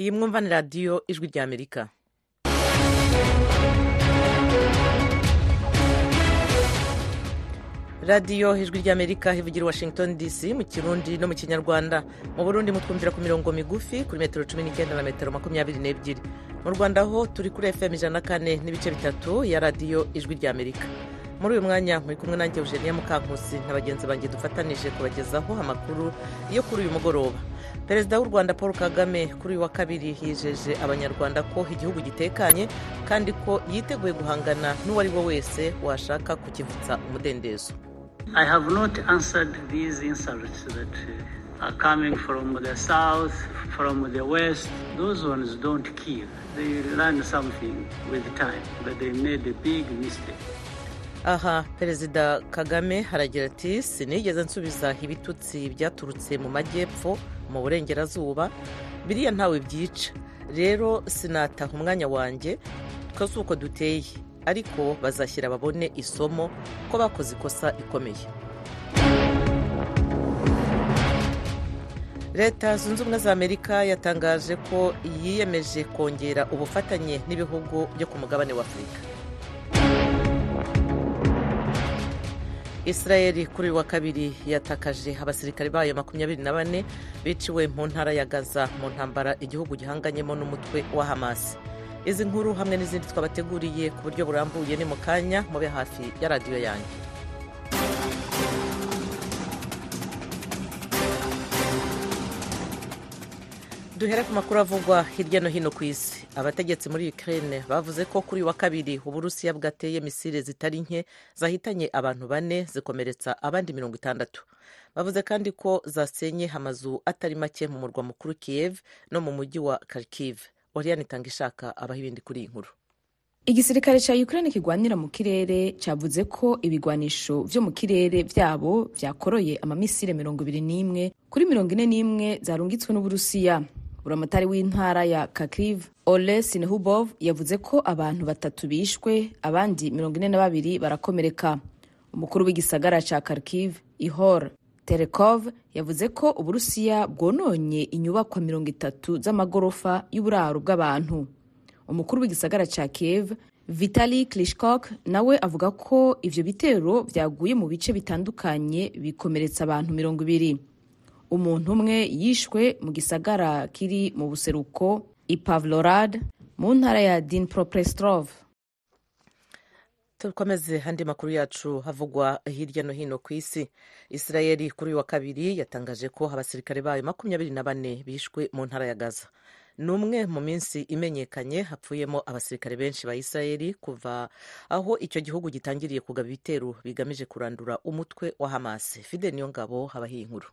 iyi mwumva ni radiyo ijwi ry'amerika radiyo ijwi ry'amerika ivugira i washington dc mu kirundi no mu kinyarwanda. Mu burundi mutwumvira ku mirongo migufi kuri metero cumi n'icyenda na metero makumyabiri n'ebyiri. Mu rwanda ho turi kuri fm ijana na kane n'ibice bitatu ya radiyo ijwi ry'amerika muri uyu mwanya muri kumwe nanjye eugenia mukankusi na bagenzi banjye dufatanije kubagezaho amakuru yo kuri uyu mugoroba. Perezida w'u rwanda paul kagame kuri uyu wa kabiri yijeje abanyarwanda ko igihugu gitekanye kandi ko yiteguye guhangana n'uwo ari we wese washaka kukivutsa umudendezo I have not answered these insults that uh, are coming from the south, from the west. Those ones don't kill. They learn something with time, but they made a big mistake. aha perezida kagame haragira ati sinigeze nsubiza ibitutsi byaturutse mu majyepfo mu burengerazuba biriya ntawe byica. Rero sinataha umwanya wanjye twese uko duteye. Ariko bazashyira babone isomo ko bakoze ikosa ikomeye. Leta zunze ubumwe za amerika yatangaje ko yiyemeje kongera ubufatanye n'ibihugu byo ku mugabane wa afurika. Israel kuri wa kabiri yatakaje abasirikare bayo makumyabiri na bane biciwe mu ntara ya gaza mu ntambara igihugu gihanganyemo n'umutwe wa hamas. Izi nkuru hamwe n'izindi twabateguriye ku buryo burambuye ni mu kanya mube hafi ya radiyo yanjye. Duhere ku makuru avugwa hirya no hino ku isi. Abategetsi muri ukraine bavuze ko kuri wa kabiri uburusiya bwateye misile zitari nke zahitanye abantu bane zikomeretsa abandi mirongo itandatu. Bavuze kandi ko zasenye amazu atari make mu murwa mukuru kiev no mu mujyi wa kharkiv. Oriane itanga ishaka abaho ibindi kuri iyi nkuru. Igisirikare cya ukraine kirwanira mu kirere cyavuze ko ibigwanisho vyo mu kirere vyabo vyakoroye amamisile mirongo ibiri n'imwe kuri mirongo ine n'imwe zarungitswe n'uburusiya. Buramatari w'intara ya Kharkiv Ole Sinehubov yavuze ko abantu batatu bishwe abandi mirongo ine na babiri barakomereka. Umukuru w'igisagara ca Kharkiv Ihor Terekov yavuze ko uburusiya bwononye inyubakwa mirongo itatu z'amagorofa y'uburaro bw'abantu. Umukuru w'igisagara ca Kiev Vitali Klitschko nawe avuga ko ivyo bitero vyaguye mu bice bitandukanye bikomeretsa abantu mirongo ibiri. Umuntu umwe yishwe mu gisagara kiri mu buseruko i Pavlorad mu ntara ya Dnipropetrovsk. Tukomeze andi makuru yacu havugwa hirya no hino ku isi. Israeli kuri uyu wa kabiri yatangaje ko abasirikare bayo makumyabiri na bane bishwe mu ntara ya gaza. Ni umwe mu minsi imenyekanye hapfuyemo abasirikare benshi ba israeli kuva aho icyo gihugu gitangiriye kugaba ibitero bigamije kurandura umutwe wa hamas. Fide niyo ngabo habaho iyi nkuru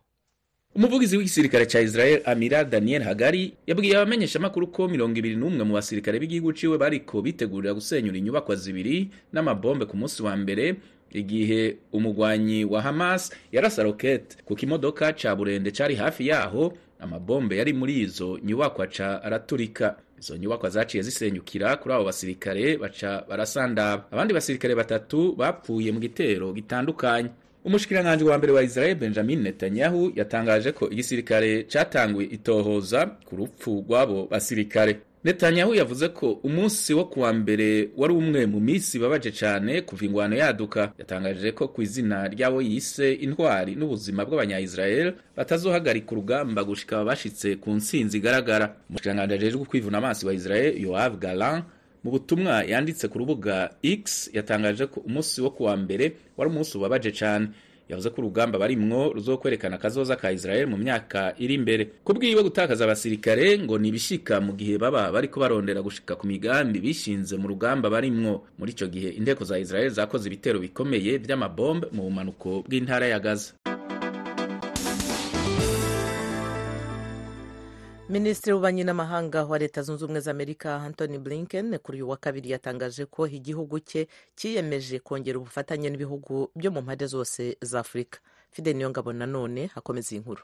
umuvugizi w'igisirikare cya israel amira daniel hagari yabwiye abamenyeshamakuru ko mirongo ibiri n'umwe mu basirikare b'igihugu ciwe bariko bitegurira gusenyura inyubakwa zibiri n'amabombe ku munsi wa mbere igihe umugwanyi wa hamas yarasa rokete ku kimodoka ca burende cari hafi yaho amabombe yari muri izo nyubakwa ca araturika. Izo nyubakwa zaciye zisenyukira kuri abo basirikare baca barasandaba. Abandi basirikare batatu bapfuye mu gitero gitandukanye. Umushikiranganji wa mbere wa Israel Benjamin Netanyahu yatangaje ko igisirikare catanguye itohoza ku rupfu rw'abo basirikare. Netanyahu yavuze ko umunsi wo kuwa mbere wari umwe mu minsi babaje cyane kuva ingwano yaduka. Yatangaje ko ku izina ry'abo yise intwari n'ubuzima bw'abanya-Israel batazohagarika urugamba gushika bashitse ku ntsinzi igaragara. Umushikiranganji ajejwe kwivuna amaso wa Israel Yoav Gallant mu butumwa yanditse ku rubuga X yatangaje ko umunsi wo kuwa mbere wari umunsi ubabaje cyane yavuze ko urugamba barimwo ruzokwerekana akazoza ka Israel mu myaka iri imbere kubwiwe gutakaza abasirikare ngo nibishika mu gihe baba bariko barondera gushika ku migambi bishinze mu rugamba barimwo. Muri ico gihe inteko za Israel zakoze ibitero bikomeye vy'amabombe mu bumanuko bw'intara ya Gaza. Minisitiri w'ububanyi n'amahanga wa leta zunze ubumwe za amerika anthony blinken kuri uyu wa kabiri yatangaje ko igihugu cye cyiyemeje kongera ubufatanye n'ibihugu byo mu mpande zose za afurika fide niyo ngabo nanone hakomeza iyi nkuru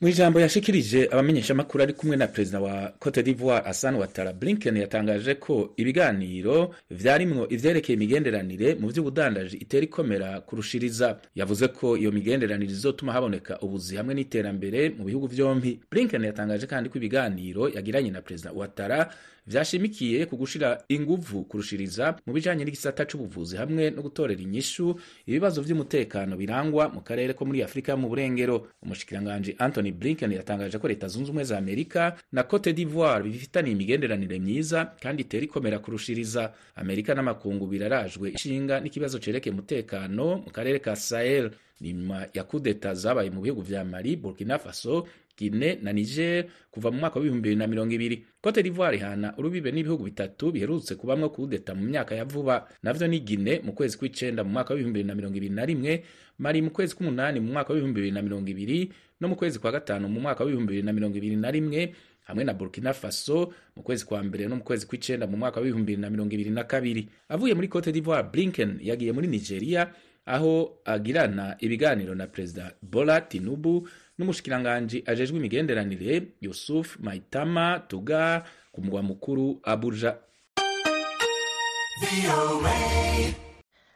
mu ijambo yashikirije abamenyeshamakuru ari kumwe na perezida wa cote d'ivoire Hassan Ouattara Blinken yatangaje ko ibiganiro vyarimwo ivyerekeye imigenderanire mu vy'ubudandaji itera ikomera kurushiriza. Yavuze ko iyo migenderanire izotuma haboneka ubuzi hamwe n'iterambere mu bihugu vyompi. Blinken yatangaje kandi ko ibiganiro yagiranye na perezida Ouattara vyashimikiye ku gushira inguvu kurushiriza mu bijanye n'igisata c'ubuvuzi hamwe no gutorera inyishu ibibazo vy'umutekano birangwa mu karere ko muri Afurika mu burengero. Umushikiranganji Anthony Blinken yatangaje ko leta zunze ubumwe za Amerika na Cote d'Ivoire bifitaniye imigenderanire myiza kandi itera ikomera kurushiriza. Amerika n'amakungu birarajwe ishinga n'ikibazo cerekeye umutekano mu karere ka Sahel. Nyuma ya kudeta zabaye mu bihugu vya Mali, Burkina Faso Guinea na Niger kuva mu mwaka w'ibihumbi bibiri na mirongo ibiri. Cote d'Ivoire ihana urubibe n'ibihugu bitatu biherutse kubamwo kudeta mu myaka ya vuba, navyo ni Guinea mu kwezi kw'icenda mu mwaka w'ibihumbi bibiri Mali mu kwezi kw'umunani mu mwaka w'ibihumbi bibiri no mu kwezi kwa gatanu mu mwaka w'ibihumbi bibiri hamwe na Burkina Faso mu kwezi kwa mbere no mu kwezi kw'icenda mu mwaka w'ibihumbi bibiri. Avuye muri Cote d'Ivoire, Blinken yagiye muri Nigeria aho agirana ibiganiro na perezida Bola Tinubu n'umushikiranganji ajejwe imigenderanire Yusuf Maitama Tuga ku mugwa mukuru Abuja.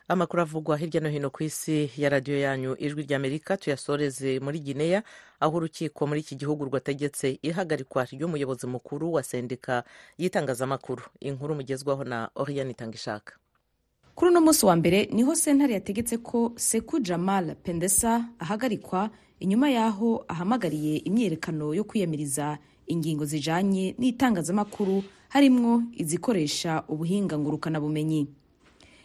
amakuru avugwa hirya no hino ku isi ya radiyo yanyu. Ijwi ry'amerika tuyasoreze muri gineya aho urukiko muri iki gihugu rwategetse ihagarikwa ry'umuyobozi mukuru wa sendika y'itangazamakuru. Inkuru mugezwaho na oriyani itangishaka kuri uno munsi wa mbere ni ho sentare yategetse ko seku jamal pendesa ahagarikwa inyuma y'aho ahamagariye imyiyerekano yo kwiyamiriza ingingo zijanye n'itangazamakuru harimwo izikoresha ubuhinga ngurukanabumenyi.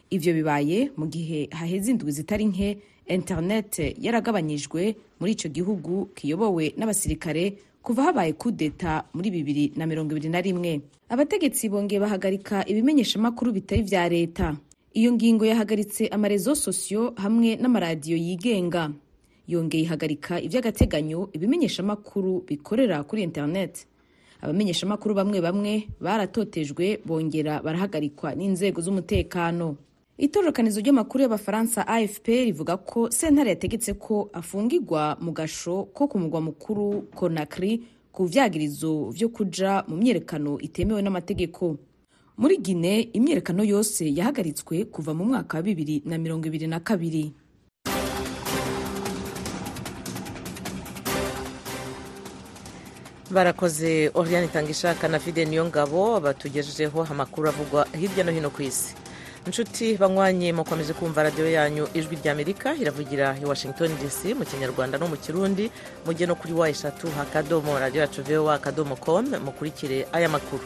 Ivyo bibaye mu gihe haheze indwi zitari nke interinete yaragabanyijwe muri ico gihugu kiyobowe n'abasirikare kuva habaye kudeta muri bibiri na mirongo ibiri na rimwe. Abategetsi bongeye bahagarika ibimenyeshamakuru bitari vya leta. Iyo ngingo yahagaritse amarezo sosiyo hamwe n'amaradiyo yigenga. Yongeye ihagarika iby'agateganyo ibimenyeshamakuru bikorera kuri interineti abamenyeshamakuru bamwe bamwe baratotejwe bongera barahagarikwa n'inzego z'umutekano. Itororokanizo ry'amakuru y'abafaransa afp rivuga ko sentare yategetse ko afungirwa mu gasho ko ku mugwa mukuru conakry ku vyagirizo vyo kuja mu myiyerekano itemewe n'amategeko. Muri gine imyiyerekano yose yahagaritswe kuva mu mwaka wa bibiri na mirongo ibiri na kabiri. Barakoze oriyani itangishaka na fide niyo ngabo batugejejeho amakuru avugwa hirya no hino ku isi. Inshuti banywanye mukomeje kumva radiyo yanyu ijwi ry'amerika iravugira i washington dc mu kinyarwanda no mu kirundi. Mujye no kuri wa eshatu akadomo radiyo yacu voa akadomo com mukurikire aya makuru.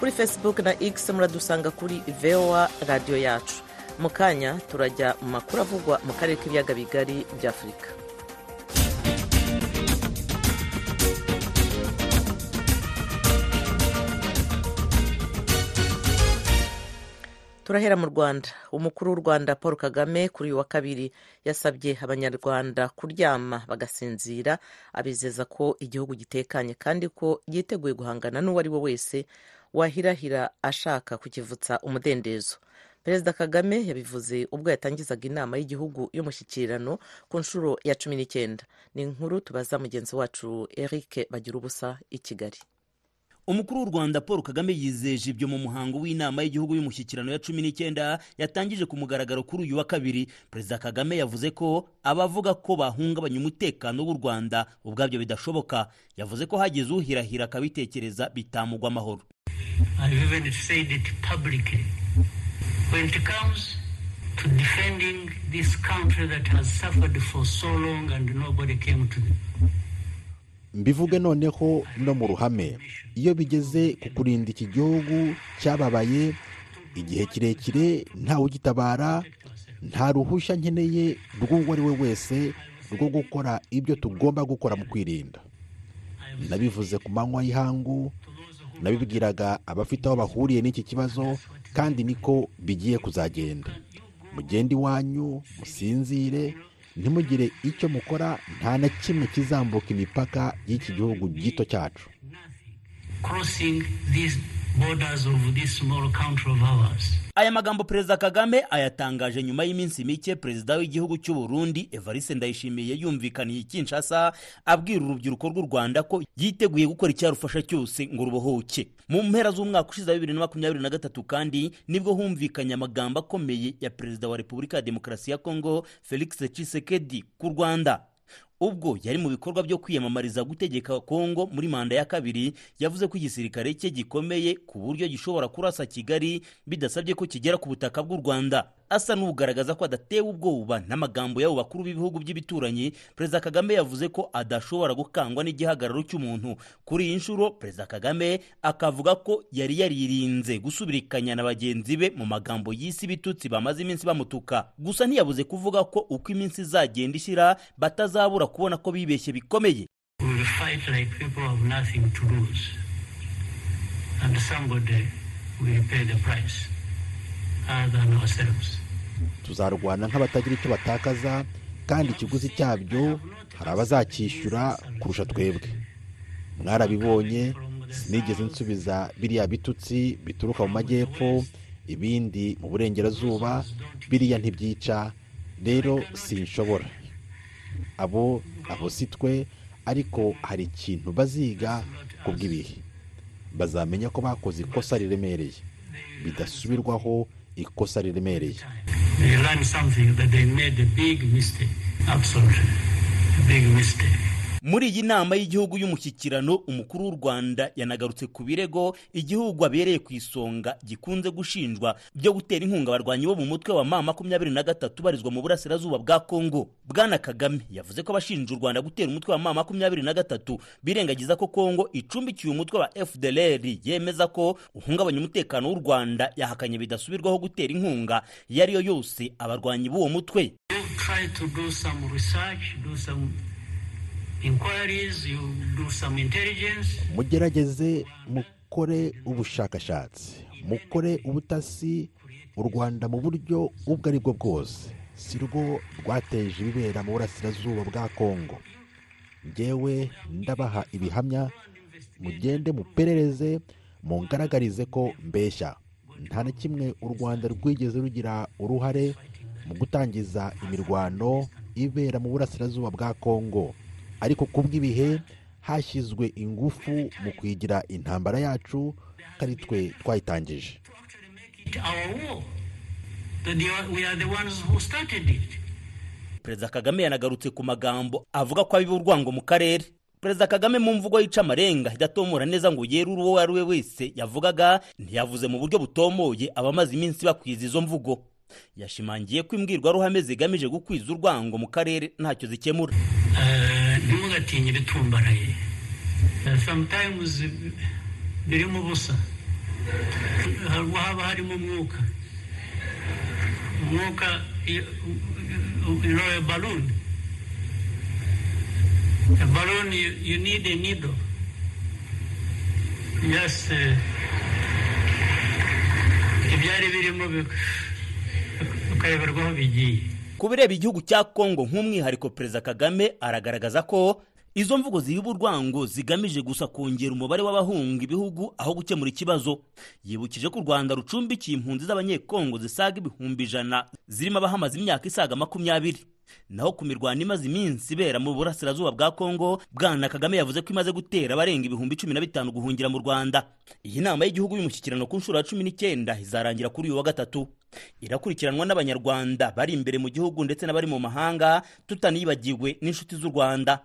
Kuri facebook na x muradusanga kuri voa radiyo yacu. Mu kanya turajya mu makuru avugwa mu karere k'ibiyaga bigari bya turahera mu rwanda. Umukuru w'u rwanda paul kagame kuri uyu wa kabiri yasabye abanyarwanda kuryama bagasinzira abizeza ko igihugu gitekanye kandi ko yiteguye guhangana n'uwo ari we wese wahirahira ashaka kukivutsa umudendezo. Perezida kagame yabivuze ubwo yatangizaga inama y'igihugu y'umushyikirano ku nshuro ya cumi n'icyenda. Ni inkuru tubaza mugenzi wacu eric bagira ubusa i kigali. Umukuru w'u rwanda paul kagame yizeje ibyo mu muhango w'inama y'igihugu y'umushyikirano ya cumi n'icyenda yatangije ku mugaragaro kuri uyu wa kabiri. Perezida kagame yavuze ko abavuga ko bahungabanya umutekano w'u rwanda ubwabyo bidashoboka. Yavuze ko hageze uhirahira akabitekereza bitamugwa amahoro. To defending this country that has suffered for so long and nobody came to. Mbivuge noneho no mu ruhame. Iyo bigeze ku kurinda iki gihugu cyababaye igihe kirekire ntawe ugitabara nta ruhushya nkeneye rw'uwo ari we wese rwo gukora ibyo tugomba gukora mu kwirinda. Nabivuze ku manywa y'ihangu nabibwiraga abafite aho bahuriye n'iki kibazo kandi niko bigiye kuzagenda. Mugende iwanyu musinzire ntimugire icyo mukora nta na kimwe kizambuka imipaka y'iki gihugu gito cyacu. Aya magambo perezida kagame ayatangaje nyuma y'iminsi mike perezida w'igihugu cy'u burundi evariste ndayishimiye yumvikaniye i kinshasa abwira urubyiruko rw'u rwanda ko yiteguye gukora icyarufasha cyose ngo rubohoke. Mu mpera z'umwaka ushize wa bibiri na makumyabiri na gatatu kandi ni bwo humvikanye amagambo akomeye ya perezida wa repubulika ya demokarasi ya kongo felix tshisekedi ku rwanda. Ubwo yari mu bikorwa byo kwiyamamariza gutegeka kongo muri manda ya kabiri yavuze ko igisirikare cye gikomeye ku buryo gishobora kurasa kigali bidasabye ko kigera ku butaka bw'u rwanda. Asa n'ugaragaza ko adatewe ubwoba n'amagambo y'abo bakuru b'ibihugu by'ibituranyi perezida kagame yavuze ko adashobora gukangwa n'igihagararo cy'umuntu. Kuri iyi nshuro perezida kagame akavuga ko yari yaririnze gusubirikanya na bagenzi be mu magambo y'isi ibitutsi bamaze iminsi bamutuka. Gusa ntiyabuze kuvuga ko uko iminsi izagenda ishira batazabura kubona ko bibeshye bikomeye We will fight like people who have nothing to lose. And somebody will pay the price other than ourselves. tuzarwana nk'abatagira icyo batakaza kandi ikiguzi cyabyo hari abazacyishyura kurusha twebwe mwarabibonye sinigeze nsubiza biriya bitutsi bituruka mu majyepfo ibindi mu burengerazuba biriya ntibyica rero sinshobora abo abo si twe ariko hari ikintu baziga ku bw'ibihe bazamenya ko bakoze ikosa riremereye. Bidasubirwaho ikosa riremereye. Muri iyi nama y'igihugu y'umushyikirano umukuru w'u rwanda yanagarutse ku birego igihugu abereye ku isonga gikunze gushinjwa byo gutera inkunga abarwanyi bo mu mutwe wa ma makumyabiri na gatatu barizwa mu burasirazuba bwa kongo bwana kagame yavuze ko abashinja u rwanda gutera umutwe wa ma makumyabiri na gatatu birengagiza ko kongo icumbikiye umutwe wa fdlr yemeza ko uhungabanya umutekano w'u rwanda yahakanye bidasubirwaho gutera inkunga iyo ari yo yose abarwanyi b'uwo mutwe. Mugerageze mukore ubushakashatsi mukore ubutasi u rwanda mu buryo ubwo ari bwo bwose. Si rwo rwateje ibibera mu burasirazuba bwa kongo ngewe ndabaha ibihamya mugende muperereze mungaragarize ko mbeshya. Nta na kimwe u rwanda rwigeze rugira uruhare mu gutangiza imirwano ibera mu burasirazuba bwa kongo ariko ku bw'ibihe hashyizwe ingufu mu kwigira intambara yacu ari twe twayitangije. Perezida kagame yanagarutse ku magambo avuga ko abiba urwango mu karere. Perezida kagame mu mvugo yica amarenga idatomora neza ngo yerure uwo ari we wese yavugaga ntiyavuze mu buryo butomoye abamaze iminsi bakwiza izo mvugo. Yashimangiye ko imbwirwaruhame zigamije gukwiza urwango mu karere ntacyo zikemura. Ntimugatinye ibitumbaraye Eh, sometimes eh, birimo ubusa haba harimo umwuka. Umwuka you you know a balloon. You, you need a ibyari birimo ukayoberwaho bigiye. Ku bireba igihugu cya kongo nk'umwihariko perezida kagame aragaragaza ko izo mvugo zihiba urwango zigamije gusa kongera umubare w'abahunga ibihugu aho gukemura ikibazo. Yibukije ko u rwanda rucumbikiye impunzi z'abanyekongo zisaga ibihumbi ijana zirimo abahamaze imyaka isaga makumyabiri. Naho ku mirwano imaze iminsi ibera mu burasirazuba bwa kongo bwana kagame yavuze ko imaze gutera abarenga ibihumbi cumi na bitanu guhungira mu rwanda. Iyi nama y'igihugu y'umushyikirano ku nshuro ya cumi n'icyenda izarangira kuri uyu wa gatatu. Irakurikiranwa n'abanyarwanda bari imbere mu gihugu ndetse n'abari mu mahanga tutanibagiwe n'inshuti z'u rwanda.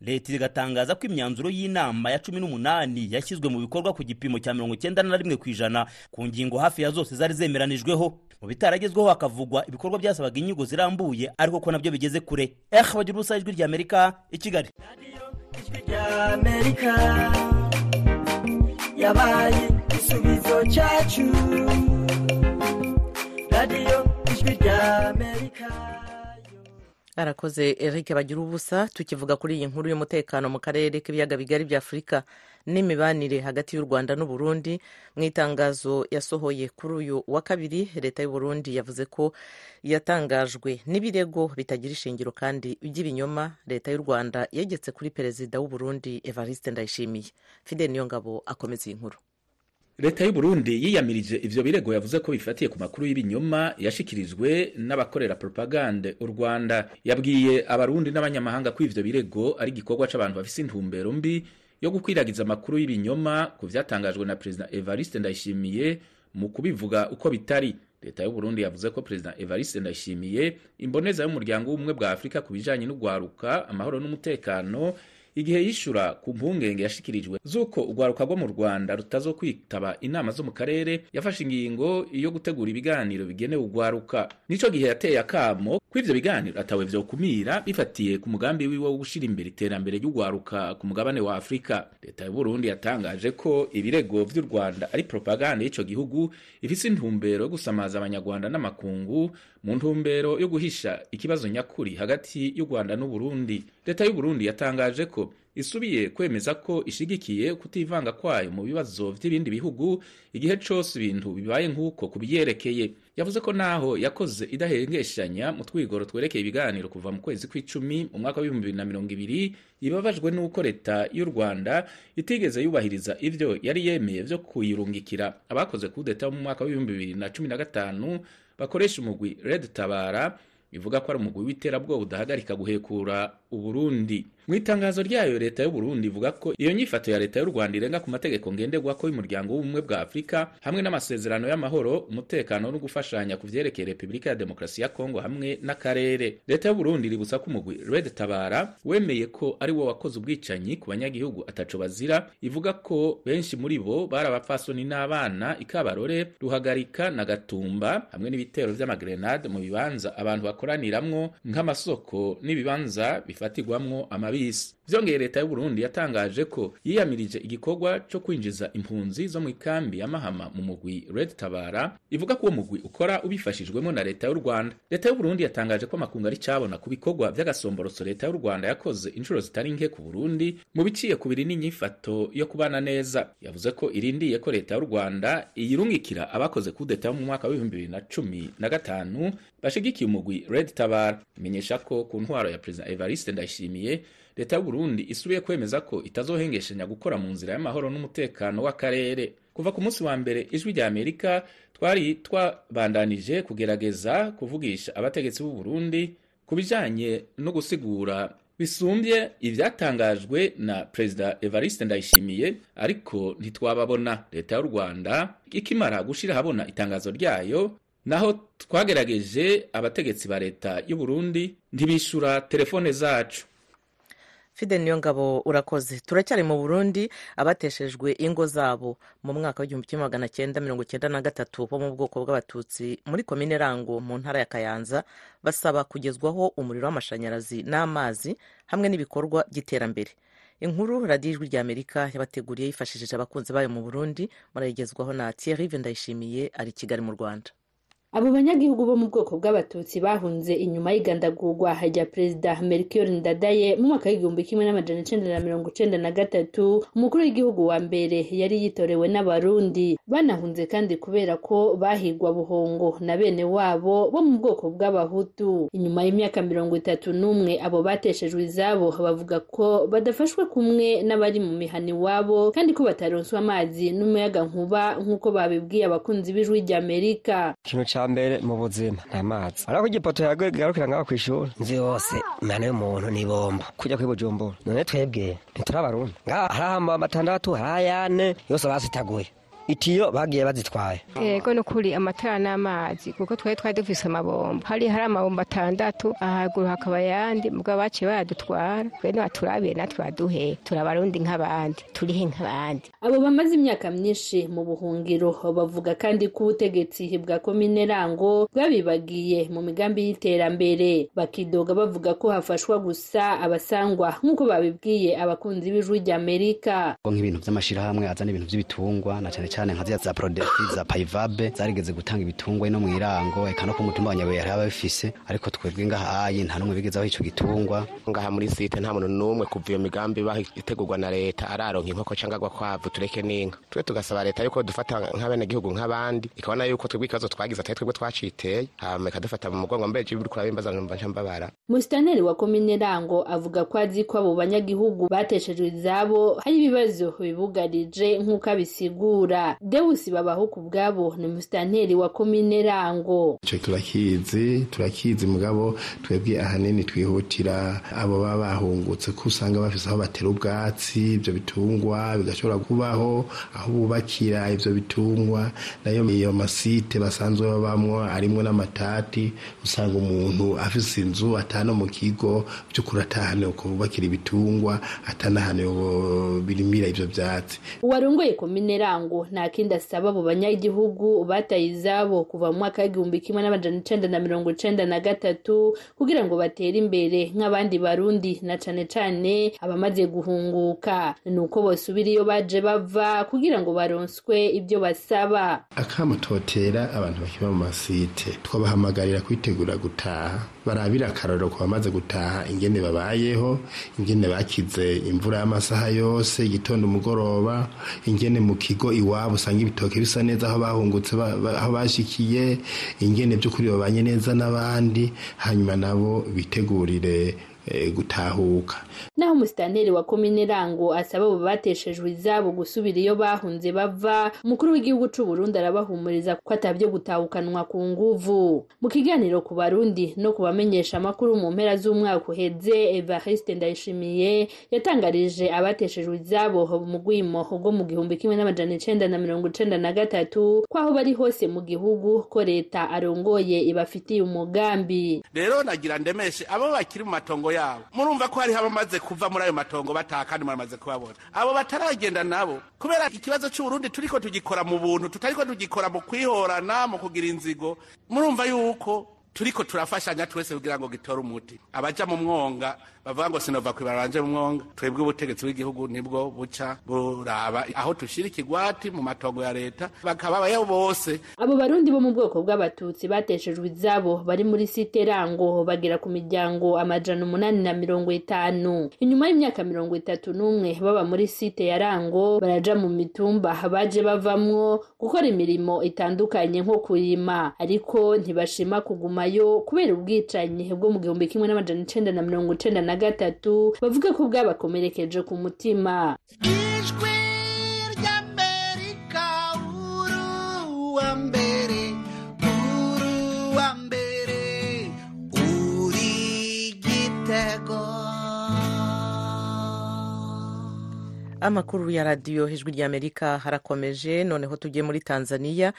Leta igatangaza ko imyanzuro y'inama ya cumi n'umunani yashyizwe mu bikorwa ku gipimo cya mirongo icyenda na rimwe ku ijana ku ngingo hafi ya zose zari zemeranijweho. Mu bitaragezweho hakavugwa ibikorwa byasabaga inyigo zirambuye ariko ko na byo bigeze kure. Eh bagira ubusa ijwi ry'amerika i kigali. Yabaye igisubizo cyacu. Radiyo ijwi ry'amerika arakoze eric bagira ubusa tukivuga kuri iyi nkuru y'umutekano mu karere k'ibiyaga bigari bya afurika n'imibanire hagati y'u rwanda n'u burundi mu itangazo yasohoye kuri uyu wa kabiri leta y'u burundi yavuze ko yatangajwe n'ibirego bitagira ishingiro kandi by'ibinyoma leta y'u rwanda yegetse kuri perezida w'u burundi evariste ndayishimiye. Fidel niyongabo akomeza iyi nkuru. Leta y'u Burundi yiyamirije ivyo birego yavuze ko bifatiye ku makuru y'ibinyoma yashikirijwe n'abakorera propagande u Rwanda. Yabwiye abarundi n'abanyamahanga ko ivyo birego ari igikorwa c'abantu bafise intumbero mbi yo gukwiragiza amakuru y'ibinyoma ku vyatangajwe na President Evariste Ndayishimiye mu kubivuga uko bitari. Leta y'u Burundi yavuze ko President Evariste Ndayishimiye imboneza y'umuryango w'ubumwe bwa Afurika ku bijanye n'ugwaruka amahoro n'umutekano igihe yishura ku mpungenge yashikirijwe z'uko urwaruka rwo mu rwanda rutazokwitaba inama zo mu karere yafashe ingingo yo gutegura ibiganiro bigenewe urwaruka. Nico gihe yateye akamo ko ivyo biganiro atawe vyokumira bifatiye ku mugambi wiwe wo gushira imbere iterambere ry'urwaruka ku mugabane wa afurika leta y'u burundi yatangaje ko ibirego vy'u rwanda ari propaganda y'ico gihugu ifise intumbero yo gusamaza abanyarwanda n'amakungu mu ntumbero yo guhisha ikibazo nyakuri hagati y'u rwanda n'uburundi leta y'u burundi yatangaje ko isubiye kwemeza ko ishigikiye kutivanga kwayo mu bibazo vy'ibindi bihugu igihe cose ibintu bibaye nk'uko kubiyerekeye yavuze ko naho yakoze idahengeshanya mu twigoro twerekeye ibiganiro kuva mu kwezi kw'icumi mu mwaka w'ibihumbi bibiri na mirongo ibiri ibabajwe n'uko leta y'u rwanda itigeze yubahiriza ivyo yari yemeye vyo kuyirungikira. Abakoze kudeta mu mwaka w'ibihumbi bibiri na cumi na gatanu bakoresha umugwi red tabara bivuga ko ari umugwi w'iterabwoba udahagarika guhekura uburundi. Mu itangazo ryayo leta y'uburundi ivuga ko iyo nyifato ya leta y'u rwanda irenga ku mategeko ngenderwako y'umuryango w'ubumwe bwa afurika hamwe n'amasezerano y'amahoro umutekano no gufashanya ku vyerekeye repubulika ya demokarasi ya kongo hamwe n'akarere. Leta y'uburundi iributsa ko umugwi red tabara wemeye ko ari wo wakoze ubwicanyi ku banyagihugu ataco bazira ivuga ko benshi muri bo bari abapfasoni n'abana ikabarore ruhagarika na gatumba hamwe n'ibitero vy'amagrenade mu bibanza abantu bakoraniramwo nk'amasoko n'ibibanza bifatirwamwo amabisi. Vyongeye leta y'uburundi yatangaje ko yiyamirije igikorwa co kwinjiza impunzi zo mu ikambi ya mahama mu mugwi red tabara ivuga ko uwo mugwi ukora ubifashijwemo na leta y'u rwanda. Leta y'uburundi yatangaje ko amakungu ari cabona ku bikorwa vy'agasomborotso leta y'u rwanda yakoze inshuro zitari nke ku burundi mu biciye ku biri n'inyifato yo kubana neza. Yavuze ko irindiye ko leta y'u rwanda iyirungikira abakoze kudeta mu mwaka na gatanu bashigikiye umugwi red tabara. Imenyesha ko ku ntwaro ya perezida evariste ndayishimiye leta y'uburundi isubiye kwemeza ko itazohengeshanya gukora mu nzira y'amahoro n'umutekano w'akarere. Kuva ku munsi wa mbere ijwi rya amerika twari twabandanije kugerageza kuvugisha abategetsi b'u Burundi ku bijanye no gusigura bisumbye ivyatangajwe na perezida evariste ndayishimiye ariko ntitwababona. Leta y'u rwanda ikimara gushira habona itangazo ryayo naho twagerageje abategetsi ba leta y'u Burundi ntibishura telefone zacu. Fide niyo ngabo urakoze. Turacyari mu burundi abateshejwe ingo zabo mu mwaka w'igihumbi kimwe magana cyenda mirongo cyenda na gatatu bo mu bwoko bw'abatutsi muri komine rango mu ntara ya kayanza basaba kugezwaho umuriro w'amashanyarazi n'amazi hamwe n'ibikorwa by'iterambere. Inkuru radiyo ijwi rya amerika yabateguriye yifashishije abakunzi bayo mu burundi murayigezwaho na thierry ndayishimiye ari kigali mu rwanda. Abo banyagihugu bo mu bwoko bw'abatutsi bahunze inyuma y'igandagurwa rya perezida melchior ndadaye mu mwaka w'igihumbi kimwe n'amajana icenda na mirongo icenda na gatatu. Umukuru w'igihugu wa mbere yari yitorewe n'abarundi. Banahunze kandi kubera ko bahigwa buhongo na bene wabo bo mu bwoko bw'abahutu. Inyuma y'imyaka mirongo itatu n'umwe abo bateshejwe izabo bavuga ko badafashwe kumwe n'abari mu mihani wabo kandi ko bataronswa amazi n'umuyaga nkuba nk'uko babibwiye abakunzi b'ijwi rya ca mbere mu buzima. Nta mazi. Ariko igipoto yagarukira ngaho kw'ishuri. Nzi yose imana y'umuntu ni bombo kujya kuri bujumbura. None twebwe ntiturabarundi ngaha harahamba amatandatu harayane yose basitaguye. Itiyo bagiye bazitwaye. Yego ni ukuri amatara n'amazi kuko twari twari dufise amabombo. Hari hari amabombo atandatu ahaguru hakaba ayandi mugabo baciye bayadutwara twe nibaturabiye natwe baduhe. Turabarundi nk'abandi turihe nk'abandi. Abo bamaze imyaka myinshi mu buhungiro bavuga kandi ko ubutegetsi bwa komine rango bwabibagiye mu migambi y'iterambere. Bakidoga bavuga ko hafashwa gusa abasangwa nk'uko babibwiye abakunzi b'ijwi rya amerika nk'ibintu by'amashirahamwe azana ibintu by'ibitungwa na cyane cyane nka za prodefi za payivabe zarigeze gutanga ibitungwa no mu irango eka no ku mutumba wa nyabuye hari ababifise ariko twebwe ngahaye nta n'umwe bigezaho ico gitungwa. Ngaha muri site nta muntu n'umwe kuva iyo migambi itegurwa na leta araronka inkoko cyangwa agakwavu tureke n'inka. Twe tugasaba leta yuko dufata nk'abenegihugu nk'abandi ikabona yuko twebwe ikibazo twagize atari twebwe twaciteye hama ikadufata mu mugongo. Mbere uri kurabimbaza numva mpambabara musitaneri wa komine rango avuga ko azi ko abo banyagihugu bateshejwe izabo hari ibibazo bibugarije nk'uko abisigura. Deusi babaho ku bwabo ni musitanteri wa komine rango. Icyo turakizi turakizi mugabo twebwe ahanini twihutira abo baba bahungutse ko usanga bafise aho batera ubwatsi ibyo bitungwa bigashobora kubaho aho bubakira ibyo bitungwa. Nayo iyo masite basanzwe babamwo arimwo n'amatati usanga umuntu afise inzu atano mu kigo by'ukuri atahane uko bubakira ibitungwa atanahane birimira ivyo vyatsi. Uwarongoye komine rango nta kindi asaba. Abo banyagihugu bataye izabo kuva mu mwaka w'igihumbi kimwe n'amajana icenda na mirongo icenda na gatatu kugira ngo batere imbere nk'abandi barundi na cane cane abamaze guhunguka. Ni uko bosubira iyo baje bava kugira ngo baronswe ibyo basaba. Akamo totera abantu bakiba mu masite. Twabahamagarira kwitegura gutaha. Barabira akarorero ku bamaze gutaha ingene babayeho ingene bakize imvura y'amasaha yose igitondo umugoroba ingene mu kigo iwabo usanga ibitoke bisa neza aho bahungutse aho bashikiye ingene by'ukuri babanye neza n'abandi hanyuma nabo bitegurire gutahuka. Naho umusitanteri wa komine rango asaba abo bateshejwe izabo gusubira iyo bahunze bava umukuru w'igihugu c'u Burundi arabahumuriza ko atabyo gutahukanwa ku nguvu. Mu kiganiro ku barundi no ku bamenyesha amakuru mu mpera z'umwaka uheze Evariste Ndayishimiye yatangarije abateshejwe izabo mu gwimo rwo mu gihumbi kimwe n'amajana icenda na mirongo icenda na gatatu ko aho bari hose mu gihugu ko leta arongoye ibafitiye umugambi. Rero nagira ndemeshe abo bakiri mu matongo yabo. Murumva ko hariho abamaze kuva muri ayo matongo bataha kandi muramaze kubabona. Abo bataragenda nabo kubera ikibazo c'uburundi turiko tugikora mu buntu tutariko tugikora mu kwihorana mu kugira inzigo murumva yuko turiko turafashanya twese kugira ngo gitore umuti. Abaja mu mwonga bavuga ngo sinova kwibaranje mu mwonga. Twebwe ubutegetsi bw'igihugu ni bwo buca buraba. Aho tushira ikigwati mu matongo ya leta bakababayo bose. Abo barundi bo mu bwoko bw'abatutsi bateshejwe izabo. Bari muri site rango bagera ku miryango amajana umunani na mirongo itanu. Inyuma y'imyaka mirongo itatu n'umwe baba muri site ya rango baraja mu mitumba baje bavamwo gukora imirimo itandukanye nko kurima. Ariko ntibashima kugumayo kubera ubwicanyi bwo mu gihumbi kimwe n'amajana icenda na mirongo icenda na gatatu bavuga ko bwabakomerekeje ku mutima. Amakuru ya radiyo ijwi ry'amerika harakomeje noneho tugiye muri tanzania.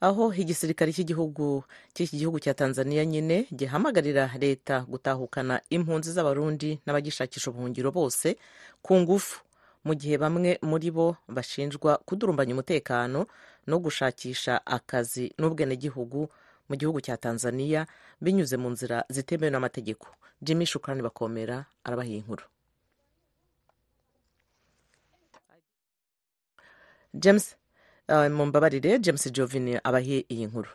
Aho igisirikare cy'igihugu cy'iki gihugu cya tanzania nyine gihamagarira leta gutahukana impunzi z'abarundi n'abagishakisha ubuhungiro bose ku ngufu. Mu gihe bamwe muri bo bashinjwa kudurumbanya umutekano no gushakisha akazi n'ubwenegihugu mu gihugu cya tanzania binyuze mu nzira zitemewe n'amategeko. Jimmy shukrani bakomera arabahiye inkuru james mumbabarire james jovini abahe iyi nkuru.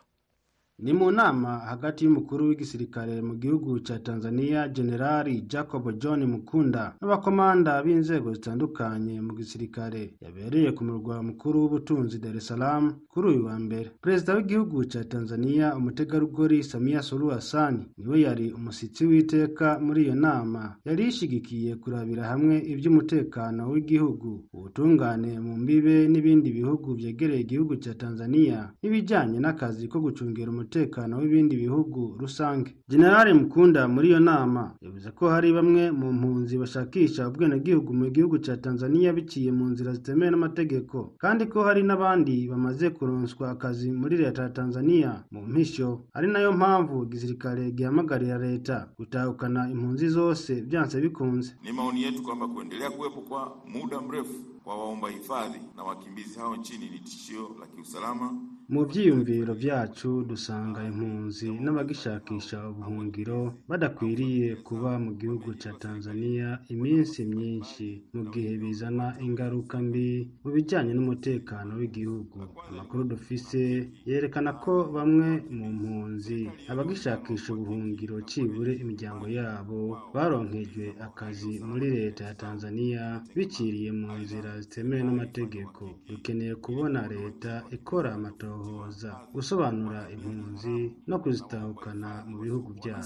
Ni mu nama hagati y'umukuru w'igisirikare mu gihugu cya tanzania generali jacob john mukunda n'abakomanda b'inzego zitandukanye mu gisirikare. Yabereye ku murwa mukuru w'ubutunzi dar es salaam kuri uyu wa mbere. Perezida w'igihugu cya tanzania umutegarugori samia suluhu hassan niwe yari umushyitsi w'iteka muri iyo nama. Yari ishigikiye kurabira hamwe iby'umutekano w'igihugu ubutungane mu mbibe n'ibindi bihugu byegereye igihugu cya tanzania n'ibijyanye n'akazi ko gucungira umutekano w'ibindi bihugu rusange. Generali mukunda muri iyo nama yavuze ko hari bamwe mu mpunzi bashakisha ubwenegihugu mu gihugu cya tanzania biciye mu nzira zitemewe n'amategeko kandi ko hari n'abandi bamaze kuronswa akazi muri leta ya tanzania mu mpisho. Ari nayo mpamvu igisirikare gihamagarira leta gutahukana impunzi zose byanse bikunze. Ni maoni yetu kwamba kuendelea kuwepo kwa muda mrefu kwa waomba hifadhi na wakimbizi hao nchini ni tishio la kiusalama mu byiyumviro byacu dusanga impunzi n'abagishakisha ubuhungiro badakwiriye kuba mu gihugu cya tanzania iminsi myinshi mu gihe bizana ingaruka mbi mu bijyanye n'umutekano w'igihugu. Amakuru dufise yerekana ko bamwe mu mpunzi abagishakisha ubuhungiro cibure imiryango yabo baronkejwe akazi muri leta ya tanzania biciriye mu nzira zitemewe n'amategeko. Dukeneye kubona leta ikora amatohoza gusobanura impunzi no kuzitahukana mu bihugu byabo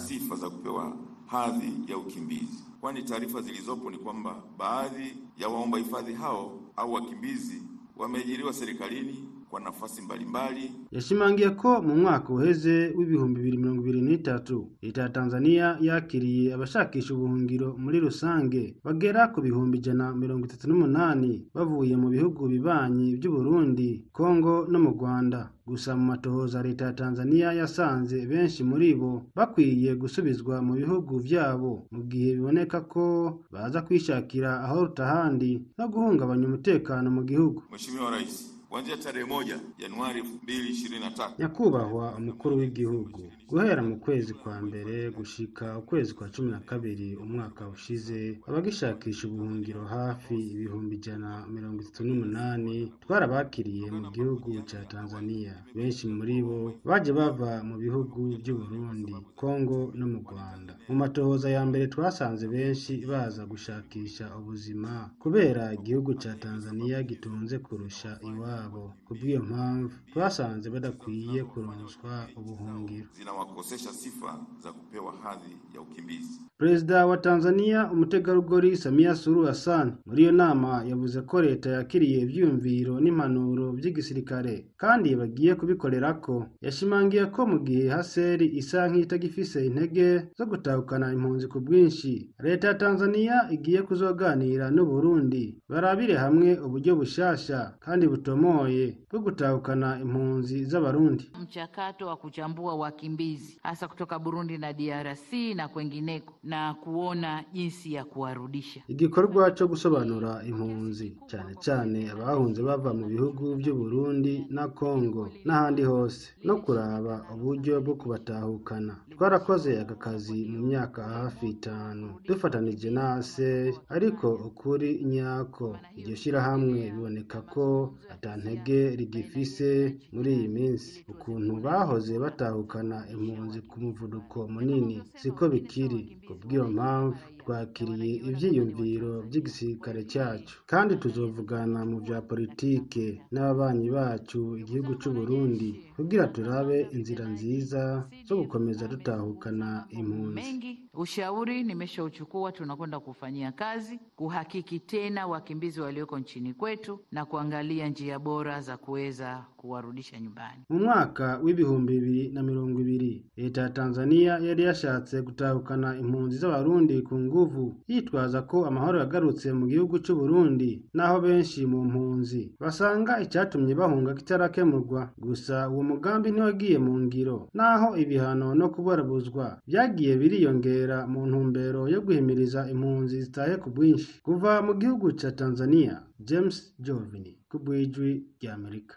hadhi ya ukimbizi, kwani taarifa zilizopo ni kwamba baadhi ya waomba hifadhi hao au wakimbizi wameajiriwa serikalini kwa nafasi mbalimbali. yashimangiye ko mu mwaka uheze w'ibihumbi bibiri mirongo ibiri n'itatu leta ya tanzania yakiriye abashakisha ubuhungiro muri rusange. Bagera ku bihumbi ijana mirongo itatu n'umunani. Bavuye mu bihugu bibanyi by'uburundi kongo no mu rwanda. Gusa mu matohoza leta ya tanzania yasanze benshi muri bo bakwiye gusubizwa mu bihugu byabo mu gihe biboneka ko baza kwishakira aho ruta ahandi no guhungabanya umutekano mu gihugu. Mheshimiwa Rais, kuanzia tarehe moja Januari elfu mbili ishirini na tatu. Nyakubahwa mukuru w'igihugu guhera mu kwezi kwa mbere gushika ukwezi kwa cumi na kabiri umwaka ushize abagishakisha ubuhungiro hafi ibihumbi ijana mirongo itatu n'umunani twarabakiriye mu gihugu ca tanzania. Benshi muri bo baje bava mu bihugu by'uburundi kongo no mu rwanda. Mu matohoza ya mbere twasanze benshi baza gushakisha ubuzima kubera igihugu ca tanzania gitunze kurusha iwabo. Kubw'iyo mpamvu twasanze badakwiye kuronswa ubuhungiro. Zinawakosesha sifa za kupewa hadhi ya ukimbizi. perezida wa tanzania umutegarugori samia suluhu hassan muri iyo nama yavuze ko leta yakiriye ivyiyumviro n'impanuro vy'igisirikare kandi bagiye kubikorera ko yashimangiye ko mu gihe haseri isa nk'itagifise intege zo gutahukana impunzi ku bwinshi. Leta ya tanzania igiye kuzoganira n'uburundi. Barabire hamwe uburyo bushasha kandi butomoye. Bwo gutahukana impunzi z'abarundi. Mchakato wa kuchambua wakimbizi hasa kutoka Burundi na DRC na kwengineko na kuona jinsi ya kuwarudisha. igikorwa cyo gusobanura impunzi cyane cyane abahunze bava mu bihugu by'u Burundi na Kongo n'ahandi hose no kuraba uburyo bwo kubatahukana. Twarakoze aka kazi mu myaka hafi itanu. Dufatanije na ASER ariko ukuri nyako. Iryo shyirahamwe biboneka ko atantege rigifise muri iyi minsi. Ukuntu bahoze batahukana impunzi ku muvuduko munini siko bikiri. Kubw'iyo mpamvu twakiriye ibyiyumviro by'igisirikare cyacu. kandi tuzovugana mu bya politike n'ababanyi bacu igihugu cy'u Burundi kugira turabe inzira nziza zo gukomeza dutahukana impunzi. Mengi ushauri nimeshauchukua, tunakwenda kufanyia kazi kuhakiki tena wakimbizi walioko nchini kwetu na kuangalia njia bora za kuweza kuwarudisha nyumbani. mu mwaka w'ibihumbi bibiri na mirongo ibiri leta ya tanzania yari yashatse gutahukana impunzi z'abarundi ku nguvu yitwaza ko amahoro yagarutse mu gihugu cy'u Burundi naho benshi mu mpunzi. Basanga icyatumye bahunga kitarakemurwa. Gusa uwo mugambi ntiwagiye mu ngiro. Naho ibihano no kubarabuzwa byagiye biriyongera mu ntumbero yo guhimiriza impunzi zitahe ku bwinshi. Kuva mu gihugu cya tanzania james jovini ku bw'ijwi ry'amerika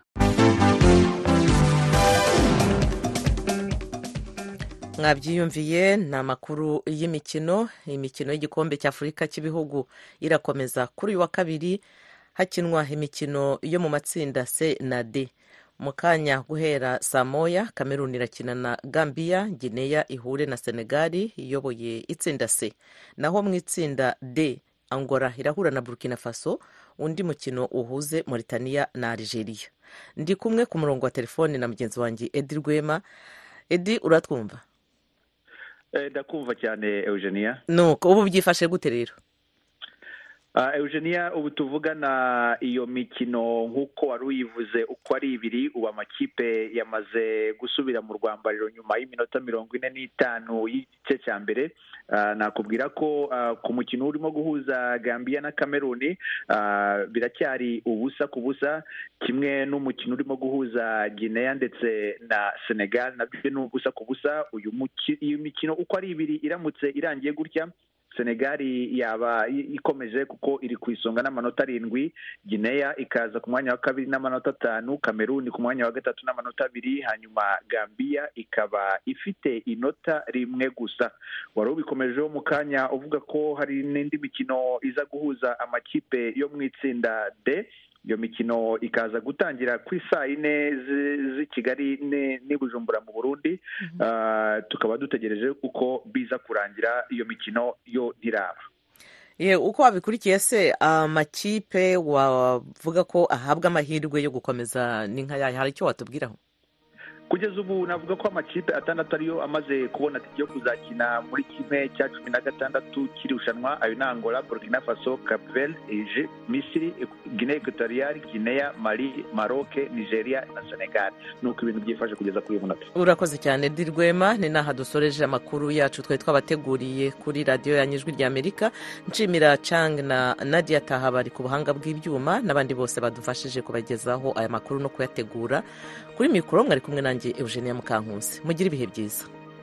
mwabyiyumviye ni amakuru y'imikino imikino y'igikombe cy'afurika cy'ibihugu. Irakomeza kuri uyu wa kabiri hakinwa imikino yo mu matsinda c na d. Mu kanya guhera saa moya kameruni irakina na gambiya gineya ihure na senegali iyoboye itsinda c. Naho mu itsinda d angora irahura na burkina faso undi mukino uhuze mauritania na algeria. Ndi kumwe ku murongo wa telefoni na mugenzi wanjye edi rwema. Edi uratwumva? Ndakumva cyane eugenia. Nuko ubu byifashe gute rero? Eugenia ubu tuvugana iyo mikino nk'uko wari uyivuze uko ari ibiri ubu amakipe yamaze gusubira mu rwambariro nyuma y'iminota mirongo ine n'itanu y'igice cya mbere. Nakubwira ko ku mukino urimo guhuza gambia na kameruni biracyari ubusa ku busa. Kimwe n'umukino urimo guhuza gineya ndetse na senegal na byo ni ubusa ku busa. Uyu mikino uko ari ibiri iramutse irangiye gutya senegali yaba ikomeje kuko iri ku isonga n'amanota arindwi gineya ikaza ku mwanya wa kabiri n'amanota atanu kameruni ku mwanya wa gatatu n'amanota abiri hanyuma gambiya ikaba ifite inota rimwe gusa. Wari ubikomejeho mu kanya uvuga ko hari n'indi mikino iza guhuza amakipe yo mu itsinda d iyo mikino ikaza gutangira ku isaa yine z'i kigali n'i bujumbura mu burundi. Tukaba dutegereje uko biza kurangira iyo mikino yo ntiraba. Uko wabikurikiye se amakipe wavuga ko ahabwa amahirwe yo gukomeza ni nka yayo hari icyo watubwiraho kugeza ubu navuga ko amakipe atandatu ariyo amaze kubona tike yo kuzakina muri kimwe cya cumi na gatandatu cy'irushanwa ayo ni angola burkina faso cape verde Ege- misiri guinea equatorial guinea mali maroc nigeria na senegal. Ni uko ibintu byifashe kugeza kuri uyu munota. Urakoze cyane di rwema ni n'aha dusoreje amakuru yacu. Twari twabateguriye kuri radiyo yanyu ijwi ry'amerika nshimira cang na nadia taha bari ku buhanga bw'ibyuma n'abandi bose badufashije kubagezaho aya makuru no kuyategura. Kuri mikoro mwari kumwe nanjye eugenia mukankusi. Mugire ibihe byiza.